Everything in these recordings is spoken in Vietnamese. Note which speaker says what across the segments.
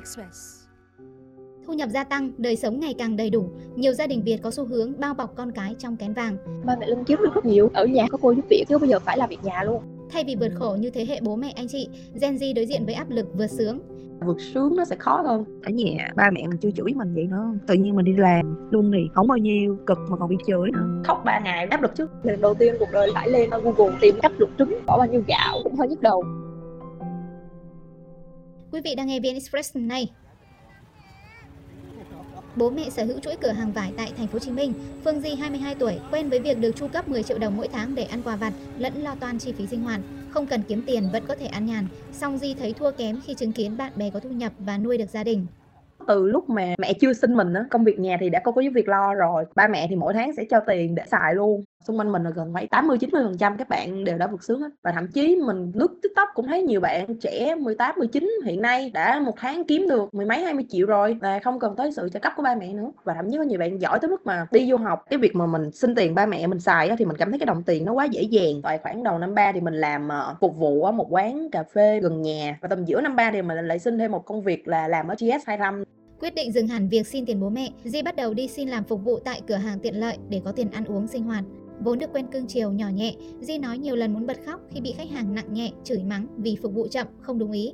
Speaker 1: Express.
Speaker 2: Thu nhập gia tăng, đời sống ngày càng đầy đủ, nhiều gia đình Việt có xu hướng bao bọc con cái trong kén vàng.
Speaker 3: ba mẹ linh kiếm được rất nhiều. Ở nhà có cô giúp việc chứ bây giờ phải làm việc nhà luôn.
Speaker 2: Thay vì vượt khổ như thế hệ bố mẹ anh chị, Gen Z đối diện với áp lực vượt sướng.
Speaker 4: vượt sướng nó sẽ khó hơn.
Speaker 5: Ở nhà ba mẹ mình chưa chửi mình vậy nữa. Tự nhiên mình đi làm luôn thì không bao nhiêu cực mà còn bị chửi nữa.
Speaker 4: Khóc ba ngày áp lực chứ.
Speaker 3: Lần đầu tiên cuộc đời phải lên google tìm cách luộc trứng bỏ bao nhiêu gạo cũng hơi nhức đầu
Speaker 2: Quý vị đang nghe VN Express này. Bố mẹ sở hữu chuỗi cửa hàng vải tại thành phố Hồ Chí Minh, Phương Di 22 tuổi, quen với việc được chu cấp 10 triệu đồng mỗi tháng để ăn quà vặt lẫn lo toan chi phí sinh hoạt, không cần kiếm tiền vẫn có thể ăn nhàn. Song Di thấy thua kém khi chứng kiến bạn bè có thu nhập và nuôi được gia đình.
Speaker 4: từ lúc mà mẹ chưa sinh mình á công việc nhà thì đã có có giúp việc lo rồi ba mẹ thì mỗi tháng sẽ cho tiền để xài luôn xung quanh mình là gần phải 80 90 phần trăm các bạn đều đã vượt sướng hết. Và thậm chí mình lướt tiktok cũng thấy nhiều bạn trẻ 18 19 hiện nay đã một tháng kiếm được mười mấy 20 triệu rồi và không cần tới sự trợ cấp của ba mẹ nữa. Và thậm chí có nhiều bạn giỏi tới mức mà đi du học cái việc mà mình xin tiền ba mẹ mình xài đó, thì mình cảm thấy cái đồng tiền nó quá dễ dàng. Tại khoảng đầu năm ba thì mình làm ờ, phục vụ ở một quán cà phê gần nhà và tầm giữa năm ba thì mình lại xin thêm một công việc là làm ở GS 25
Speaker 2: Quyết định dừng hẳn việc xin tiền bố mẹ, Di bắt đầu đi xin làm phục vụ tại cửa hàng tiện lợi để có tiền ăn uống sinh hoạt. Vốn được quen cưng chiều nhỏ nhẹ, Di nói nhiều lần muốn bật khóc khi bị khách hàng nặng nhẹ chửi mắng vì phục vụ chậm, không đúng ý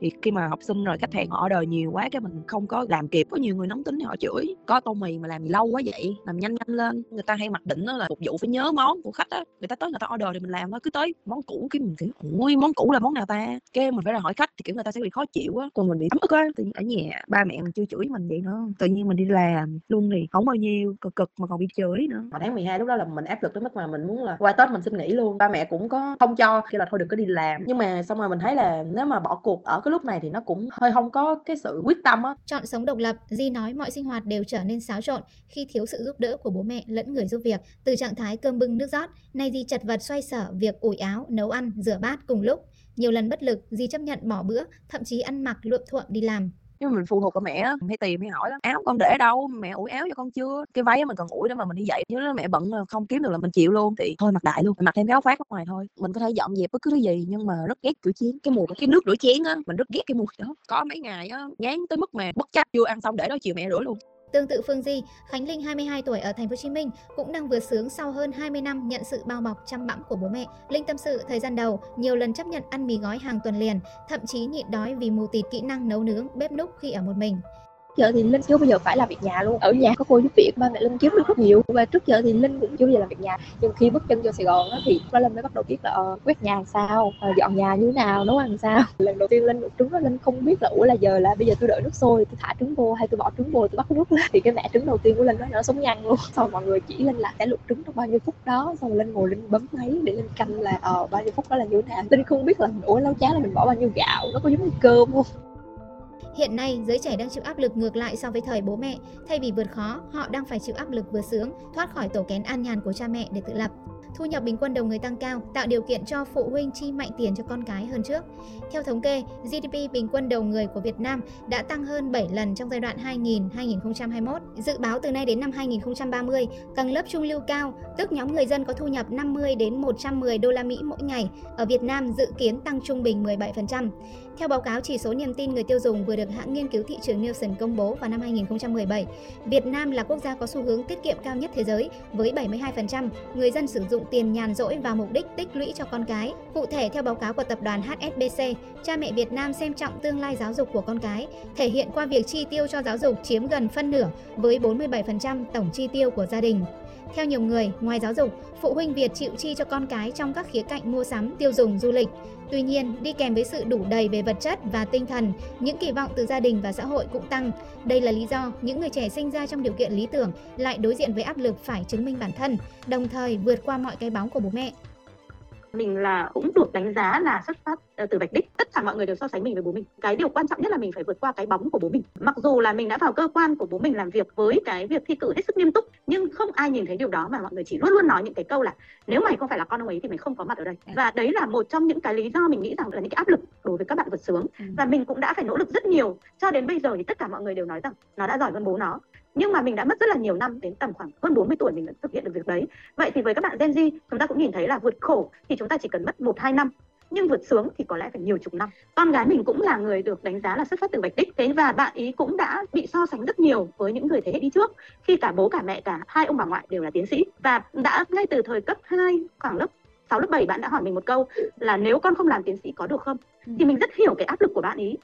Speaker 5: thì khi mà học sinh rồi khách hàng họ order nhiều quá cái mình không có làm kịp. Có nhiều người nóng tính thì họ chửi, có tô mì mà làm lâu quá vậy, làm nhanh nhanh lên. Người ta hay mặc định đó là phục vụ phải nhớ món của khách á, người ta tới người ta order thì mình làm thôi, cứ tới món cũ cái mình kiểu ui món cũ là món nào ta? Cái mình phải ra hỏi khách thì, kiểu, người ta sẽ bị khó chịu á, còn mình bị ấm ức á. Tự nhiên ở nhà ba mẹ mình chưa chửi mình vậy nữa, tự nhiên mình đi làm luôn thì không bao nhiêu, cực cực mà còn bị chửi nữa.
Speaker 4: Vào tháng 12 lúc đó là mình áp lực tới mức mà mình muốn là qua Tết mình xin nghỉ luôn. Ba mẹ cũng có không cho, kêu là thôi đừng có đi làm. Nhưng mà xong rồi mình thấy là nếu mà bỏ cuộc ở cái lúc này thì nó cũng hơi không có cái sự quyết tâm á
Speaker 2: Chọn sống độc lập, Di nói mọi sinh hoạt đều trở nên xáo trộn khi thiếu sự giúp đỡ của bố mẹ lẫn người giúp việc. Từ trạng thái cơm bưng nước rót, nay Di chật vật xoay sở việc ủi áo, nấu ăn, rửa bát cùng lúc. Nhiều lần bất lực, Di chấp nhận bỏ bữa, thậm chí ăn mặc luộm thuộm đi làm
Speaker 5: nhưng mà mình phụ thuộc vào mẹ mình hay tìm hay hỏi lắm, áo con để đâu? Mẹ ủi áo cho con chưa? Cái váy mình còn ủi đó mà mình đi dậy nếu mẹ bận không kiếm được là mình chịu luôn, thì thôi mặc đại luôn, mình mặc thêm cái áo khoác ở ngoài thôi. Mình có thể dọn dẹp bất cứ thứ gì, nhưng mà rất ghét kiểu chén, cái mùi cái nước rửa chén á, mình rất ghét cái mùi đó. Có mấy ngày á ngán tới mức mà bất chấp, chưa ăn xong để đó chiều mẹ rửa luôn.
Speaker 2: Tương tự Phương Di, Khánh Linh 22 tuổi ở thành phố Hồ Chí Minh cũng đang vượt sướng sau hơn 20 năm nhận sự bao bọc chăm bẵm của bố mẹ. Linh tâm sự thời gian đầu nhiều lần chấp nhận ăn mì gói hàng tuần liền, thậm chí nhịn đói vì mù tịt kỹ năng nấu nướng, bếp núc khi ở một mình
Speaker 3: giờ thì linh chưa bao giờ phải làm việc nhà luôn. Ở nhà có cô giúp việc ba mẹ linh kiếm được rất nhiều. Và trước giờ thì linh cũng chưa bao giờ làm việc nhà. Nhưng khi bước chân vô sài gòn đó, thì đó linh mới bắt đầu biết là uh, quét nhà sao uh, dọn nhà như thế nào nấu ăn sao. Lần đầu tiên linh luộc trứng đó linh không biết là ủa là giờ là bây giờ tôi đợi nước sôi tôi thả trứng vô hay tôi bỏ trứng vô tôi bắt nước lên. Thì cái mẹ trứng đầu tiên của linh đó nó sống nhăn luôn. Xong mọi người chỉ linh là sẽ luộc trứng trong bao nhiêu phút đó. Xong rồi linh ngồi linh bấm máy để linh canh là ờ bao nhiêu phút đó là như thế nào. Linh không biết là ủa nấu cháo là mình bỏ bao nhiêu gạo nó có giống như cơm không?
Speaker 2: Hiện nay, giới trẻ đang chịu áp lực ngược lại so với thời bố mẹ. Thay vì vượt khó, họ đang phải chịu áp lực vừa sướng, thoát khỏi tổ kén an nhàn của cha mẹ để tự lập. Thu nhập bình quân đầu người tăng cao, tạo điều kiện cho phụ huynh chi mạnh tiền cho con cái hơn trước. Theo thống kê, GDP bình quân đầu người của Việt Nam đã tăng hơn 7 lần trong giai đoạn 2000-2021. Dự báo từ nay đến năm 2030, tầng lớp trung lưu cao, tức nhóm người dân có thu nhập 50 đến 110 đô la Mỹ mỗi ngày, ở Việt Nam dự kiến tăng trung bình 17%. Theo báo cáo chỉ số niềm tin người tiêu dùng vừa được hãng nghiên cứu thị trường Nielsen công bố vào năm 2017, Việt Nam là quốc gia có xu hướng tiết kiệm cao nhất thế giới với 72% người dân sử dụng tiền nhàn rỗi vào mục đích tích lũy cho con cái. Cụ thể theo báo cáo của tập đoàn HSBC, cha mẹ Việt Nam xem trọng tương lai giáo dục của con cái, thể hiện qua việc chi tiêu cho giáo dục chiếm gần phân nửa với 47% tổng chi tiêu của gia đình. Theo nhiều người, ngoài giáo dục, phụ huynh Việt chịu chi cho con cái trong các khía cạnh mua sắm, tiêu dùng, du lịch. Tuy nhiên, đi kèm với sự đủ đầy về vật chất và tinh thần, những kỳ vọng từ gia đình và xã hội cũng tăng. Đây là lý do những người trẻ sinh ra trong điều kiện lý tưởng lại đối diện với áp lực phải chứng minh bản thân, đồng thời vượt qua mọi cái bóng của bố mẹ
Speaker 6: mình là cũng được đánh giá là xuất phát ờ, từ vạch đích. Tất cả mọi người đều so sánh mình với bố mình. Cái điều quan trọng nhất là mình phải vượt qua cái bóng của bố mình. Mặc dù là mình đã vào cơ quan của bố mình làm việc với cái việc thi cử hết sức nghiêm túc nhưng không ai nhìn thấy điều đó mà mọi người chỉ luôn luôn nói những cái câu là nếu mày không phải là con ông ấy thì mày không có mặt ở đây. Và đấy là một trong những cái lý do mình nghĩ rằng là những cái áp lực đối với các bạn vượt sướng. Và mình cũng đã phải nỗ lực rất nhiều. Cho đến bây giờ thì tất cả mọi người đều nói rằng nó đã giỏi hơn bố nó nhưng mà mình đã mất rất là nhiều năm đến tầm khoảng hơn 40 tuổi mình mới thực hiện được việc đấy. Vậy thì với các bạn Gen Z chúng ta cũng nhìn thấy là vượt khổ thì chúng ta chỉ cần mất một hai năm. Nhưng vượt sướng thì có lẽ phải nhiều chục năm. Con gái mình cũng là người được đánh giá là xuất phát từ bạch đích. Thế và bạn ý cũng đã bị so sánh rất nhiều với những người thế hệ đi trước khi cả bố cả mẹ cả hai ông bà ngoại đều là tiến sĩ. Và đã ngay từ thời cấp 2 khoảng lớp 6 lớp 7 bạn đã hỏi mình một câu là nếu con không làm tiến sĩ có được không? Thì mình rất hiểu cái áp lực của bạn ý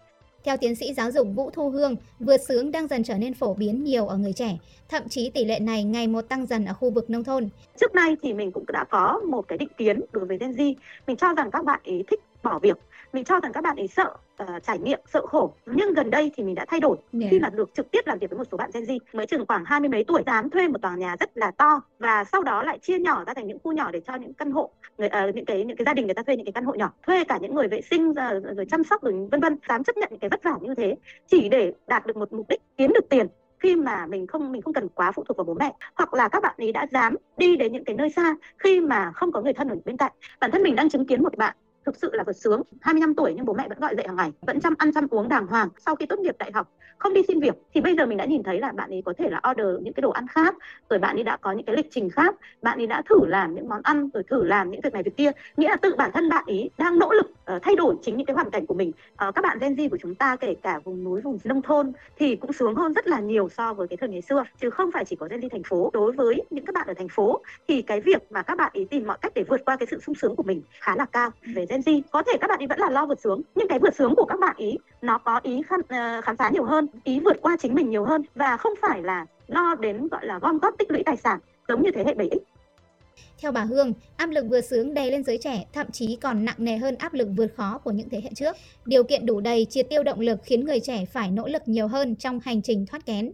Speaker 2: theo tiến sĩ giáo dục Vũ Thu Hương, vượt sướng đang dần trở nên phổ biến nhiều ở người trẻ, thậm chí tỷ lệ này ngày một tăng dần ở khu vực nông thôn.
Speaker 6: Trước nay thì mình cũng đã có một cái định kiến đối với Gen Z. Mình cho rằng các bạn ấy thích bỏ việc mình cho rằng các bạn ấy sợ uh, trải nghiệm sợ khổ. Nhưng gần đây thì mình đã thay đổi. Yeah. khi mà được trực tiếp làm việc với một số bạn Gen Z mới chừng khoảng hai mươi mấy tuổi dám thuê một tòa nhà rất là to và sau đó lại chia nhỏ ra thành những khu nhỏ để cho những căn hộ người, uh, những cái những cái gia đình người ta thuê những cái căn hộ nhỏ. Thuê cả những người vệ sinh rồi, rồi chăm sóc rồi vân vân dám chấp nhận những cái vất vả như thế. Chỉ để đạt được một mục đích kiếm được tiền. Khi mà mình không mình không cần quá phụ thuộc vào bố mẹ. Hoặc là các bạn ấy đã dám đi đến những cái nơi xa khi mà không có người thân ở bên cạnh. Bản thân mình đang chứng kiến một bạn thực sự là vượt sướng. 25 tuổi nhưng bố mẹ vẫn gọi dậy hàng ngày vẫn chăm ăn chăm uống đàng hoàng. Sau khi tốt nghiệp đại học không đi xin việc thì bây giờ mình đã nhìn thấy là bạn ấy có thể là order những cái đồ ăn khác rồi bạn ấy đã có những cái lịch trình khác bạn ấy đã thử làm những món ăn rồi thử làm những việc này việc kia. Nghĩa là tự bản thân bạn ấy đang nỗ lực uh, thay đổi chính những cái hoàn cảnh của mình. Uh, các bạn Gen Z của chúng ta kể cả vùng núi vùng nông thôn thì cũng sướng hơn rất là nhiều so với cái thời ngày xưa. Chứ không phải chỉ có Gen Z thành phố. Đối với những các bạn ở thành phố thì cái việc mà các bạn ấy tìm mọi cách để vượt qua cái sự sung sướng của mình khá là cao. Về Gen Z có thể các bạn ấy vẫn là lo vượt sướng nhưng cái vượt sướng của các bạn ý nó có ý khám, uh, ờ, khám phá nhiều hơn ý vượt qua chính mình nhiều hơn và không phải là lo đến gọi là gom góp tích lũy tài sản giống như thế hệ 7X
Speaker 2: theo bà Hương, áp lực vượt sướng đè lên giới trẻ thậm chí còn nặng nề hơn áp lực vượt khó của những thế hệ trước. Điều kiện đủ đầy triệt tiêu động lực khiến người trẻ phải nỗ lực nhiều hơn trong hành trình thoát kén.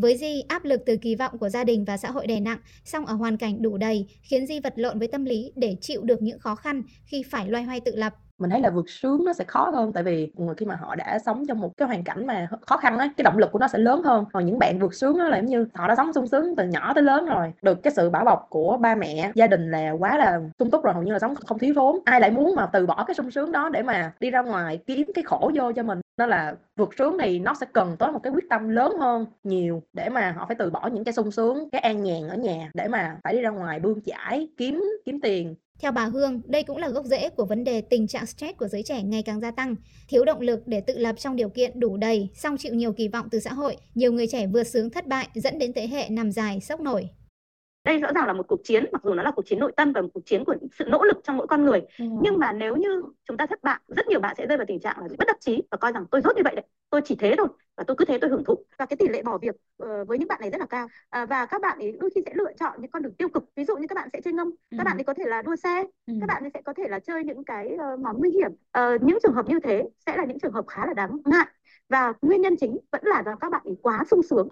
Speaker 2: Với Di, áp lực từ kỳ vọng của gia đình và xã hội đè nặng, song ở hoàn cảnh đủ đầy, khiến Di vật lộn với tâm lý để chịu được những khó khăn khi phải loay hoay tự lập.
Speaker 4: Mình thấy là vượt sướng nó sẽ khó hơn tại vì người khi mà họ đã sống trong một cái hoàn cảnh mà khó khăn ấy, cái động lực của nó sẽ lớn hơn. Còn những bạn vượt sướng nó là giống như họ đã sống sung sướng từ nhỏ tới lớn rồi. Được cái sự bảo bọc của ba mẹ gia đình là quá là sung túc rồi hầu như là sống không thiếu thốn. Ai lại muốn mà từ bỏ cái sung sướng đó để mà đi ra ngoài kiếm cái khổ vô cho mình? Nó là vượt sướng thì nó sẽ cần tới một cái quyết tâm lớn hơn nhiều để mà họ phải từ bỏ những cái sung sướng cái an nhàn ở nhà để mà phải đi ra ngoài bươn chải kiếm kiếm tiền.
Speaker 2: Theo bà Hương, đây cũng là gốc rễ của vấn đề tình trạng stress của giới trẻ ngày càng gia tăng, thiếu động lực để tự lập trong điều kiện đủ đầy, song chịu nhiều kỳ vọng từ xã hội, nhiều người trẻ vượt sướng thất bại dẫn đến thế hệ nằm dài sốc nổi
Speaker 6: đây rõ ràng là một cuộc chiến mặc dù nó là cuộc chiến nội tâm và một cuộc chiến của sự nỗ lực trong mỗi con người. Ừ. nhưng mà nếu như chúng ta thất bại rất nhiều bạn sẽ rơi vào tình trạng là bất đắc chí và coi rằng tôi rốt như vậy đấy tôi chỉ thế thôi và tôi cứ thế tôi hưởng thụ. Và cái tỷ lệ bỏ việc uh, với những bạn này rất là cao. À, và các bạn ấy đôi khi sẽ lựa chọn những con đường tiêu cực. Ví dụ như các bạn sẽ chơi ngâm ừ. các bạn ấy có thể là đua xe ừ. các bạn ấy sẽ có thể là chơi những cái uh, món nguy hiểm. Uh, những trường hợp như thế sẽ là những trường hợp khá là đáng ngại. Và nguyên nhân chính vẫn là do các bạn ấy quá sung sướng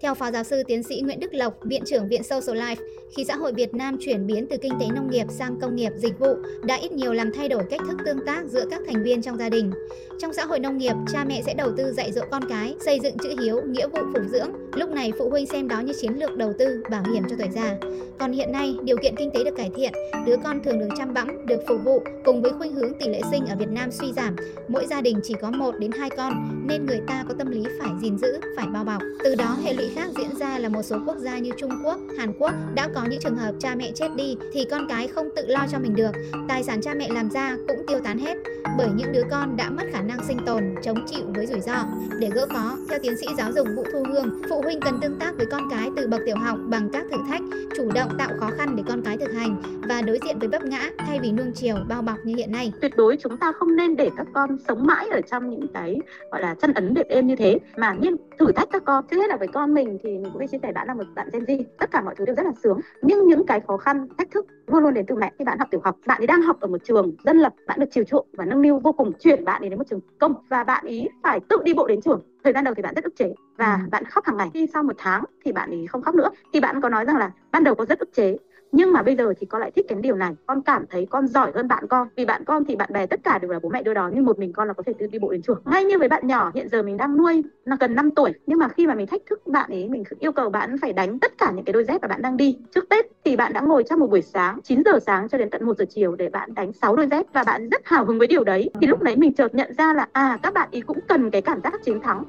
Speaker 2: theo Phó Giáo sư Tiến sĩ Nguyễn Đức Lộc, Viện trưởng Viện Social Life, khi xã hội Việt Nam chuyển biến từ kinh tế nông nghiệp sang công nghiệp dịch vụ đã ít nhiều làm thay đổi cách thức tương tác giữa các thành viên trong gia đình. Trong xã hội nông nghiệp, cha mẹ sẽ đầu tư dạy dỗ con cái, xây dựng chữ hiếu, nghĩa vụ phụng dưỡng. Lúc này phụ huynh xem đó như chiến lược đầu tư, bảo hiểm cho tuổi già. Còn hiện nay, điều kiện kinh tế được cải thiện, đứa con thường được chăm bẵm, được phục vụ cùng với khuynh hướng tỷ lệ sinh ở Việt Nam suy giảm, mỗi gia đình chỉ có 1 đến 2 con nên người ta có tâm lý phải gìn giữ, phải bao bọc. Từ đó hệ lụy khác diễn ra là một số quốc gia như Trung Quốc, Hàn Quốc đã có những trường hợp cha mẹ chết đi thì con cái không tự lo cho mình được, tài sản cha mẹ làm ra cũng tiêu tán hết bởi những đứa con đã mất khả năng sinh tồn, chống chịu với rủi ro. Để gỡ khó, theo tiến sĩ giáo dục Vũ Thu Hương, phụ huynh cần tương tác với con cái từ bậc tiểu học bằng các thử thách, chủ động tạo khó khăn để con cái thực hành và đối diện với vấp ngã thay vì nuông chiều bao bọc như hiện nay.
Speaker 6: Tuyệt đối chúng ta không nên để các con sống mãi ở trong những cái gọi là chân ấn đệm êm như thế mà nên thử thách các con. Trước hết là với con mình thì mình cũng chia sẻ bạn là một bạn Gen Z, tất cả mọi thứ đều rất là sướng. Nhưng những cái khó khăn, thách thức luôn luôn đến từ mẹ. Khi bạn học tiểu học, bạn ấy đang học ở một trường dân lập, bạn được chiều chuộng và nâng niu vô cùng chuyển bạn ấy đến một trường công và bạn ý phải tự đi bộ đến trường thời gian đầu thì bạn rất ức chế và ừ. bạn khóc hàng ngày khi sau một tháng thì bạn ấy không khóc nữa thì bạn có nói rằng là ban đầu có rất ức chế nhưng mà bây giờ thì con lại thích cái điều này. Con cảm thấy con giỏi hơn bạn con. Vì bạn con thì bạn bè tất cả đều là bố mẹ đưa đón nhưng một mình con là có thể tự đi bộ đến trường. Ngay như với bạn nhỏ hiện giờ mình đang nuôi là gần 5 tuổi. Nhưng mà khi mà mình thách thức bạn ấy mình yêu cầu bạn phải đánh tất cả những cái đôi dép mà bạn đang đi. Trước tết thì bạn đã ngồi trong một buổi sáng 9 giờ sáng cho đến tận 1 giờ chiều để bạn đánh 6 đôi dép. Và bạn rất hào hứng với điều đấy. Thì lúc đấy mình chợt nhận ra là à các bạn ý cũng cần cái cảm giác chiến thắng.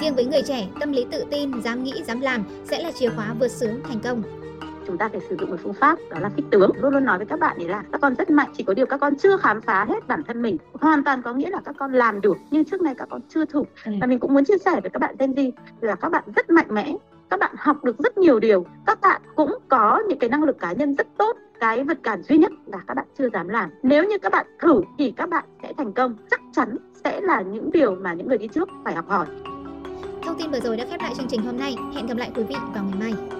Speaker 2: Riêng với người trẻ, tâm lý tự tin, dám nghĩ, dám làm sẽ là chìa khóa vượt sướng thành công
Speaker 6: chúng ta phải sử dụng một phương pháp đó là khích tướng. Luôn luôn nói với các bạn ấy là các con rất mạnh chỉ có điều các con chưa khám phá hết bản thân mình. Hoàn toàn có nghĩa là các con làm được nhưng trước nay các con chưa thử.
Speaker 4: Ừ.
Speaker 6: và mình cũng muốn chia sẻ với các bạn Gen Z là các bạn rất mạnh mẽ các bạn học được rất nhiều điều. Các bạn cũng có những cái năng lực cá nhân rất tốt. Cái vật cản duy nhất là các bạn chưa dám làm. Nếu như các bạn thử thì các bạn sẽ thành công. Chắc chắn sẽ là những điều mà những người đi trước phải học hỏi.
Speaker 2: Thông tin vừa rồi đã khép lại chương trình hôm nay. Hẹn gặp lại quý vị vào ngày mai.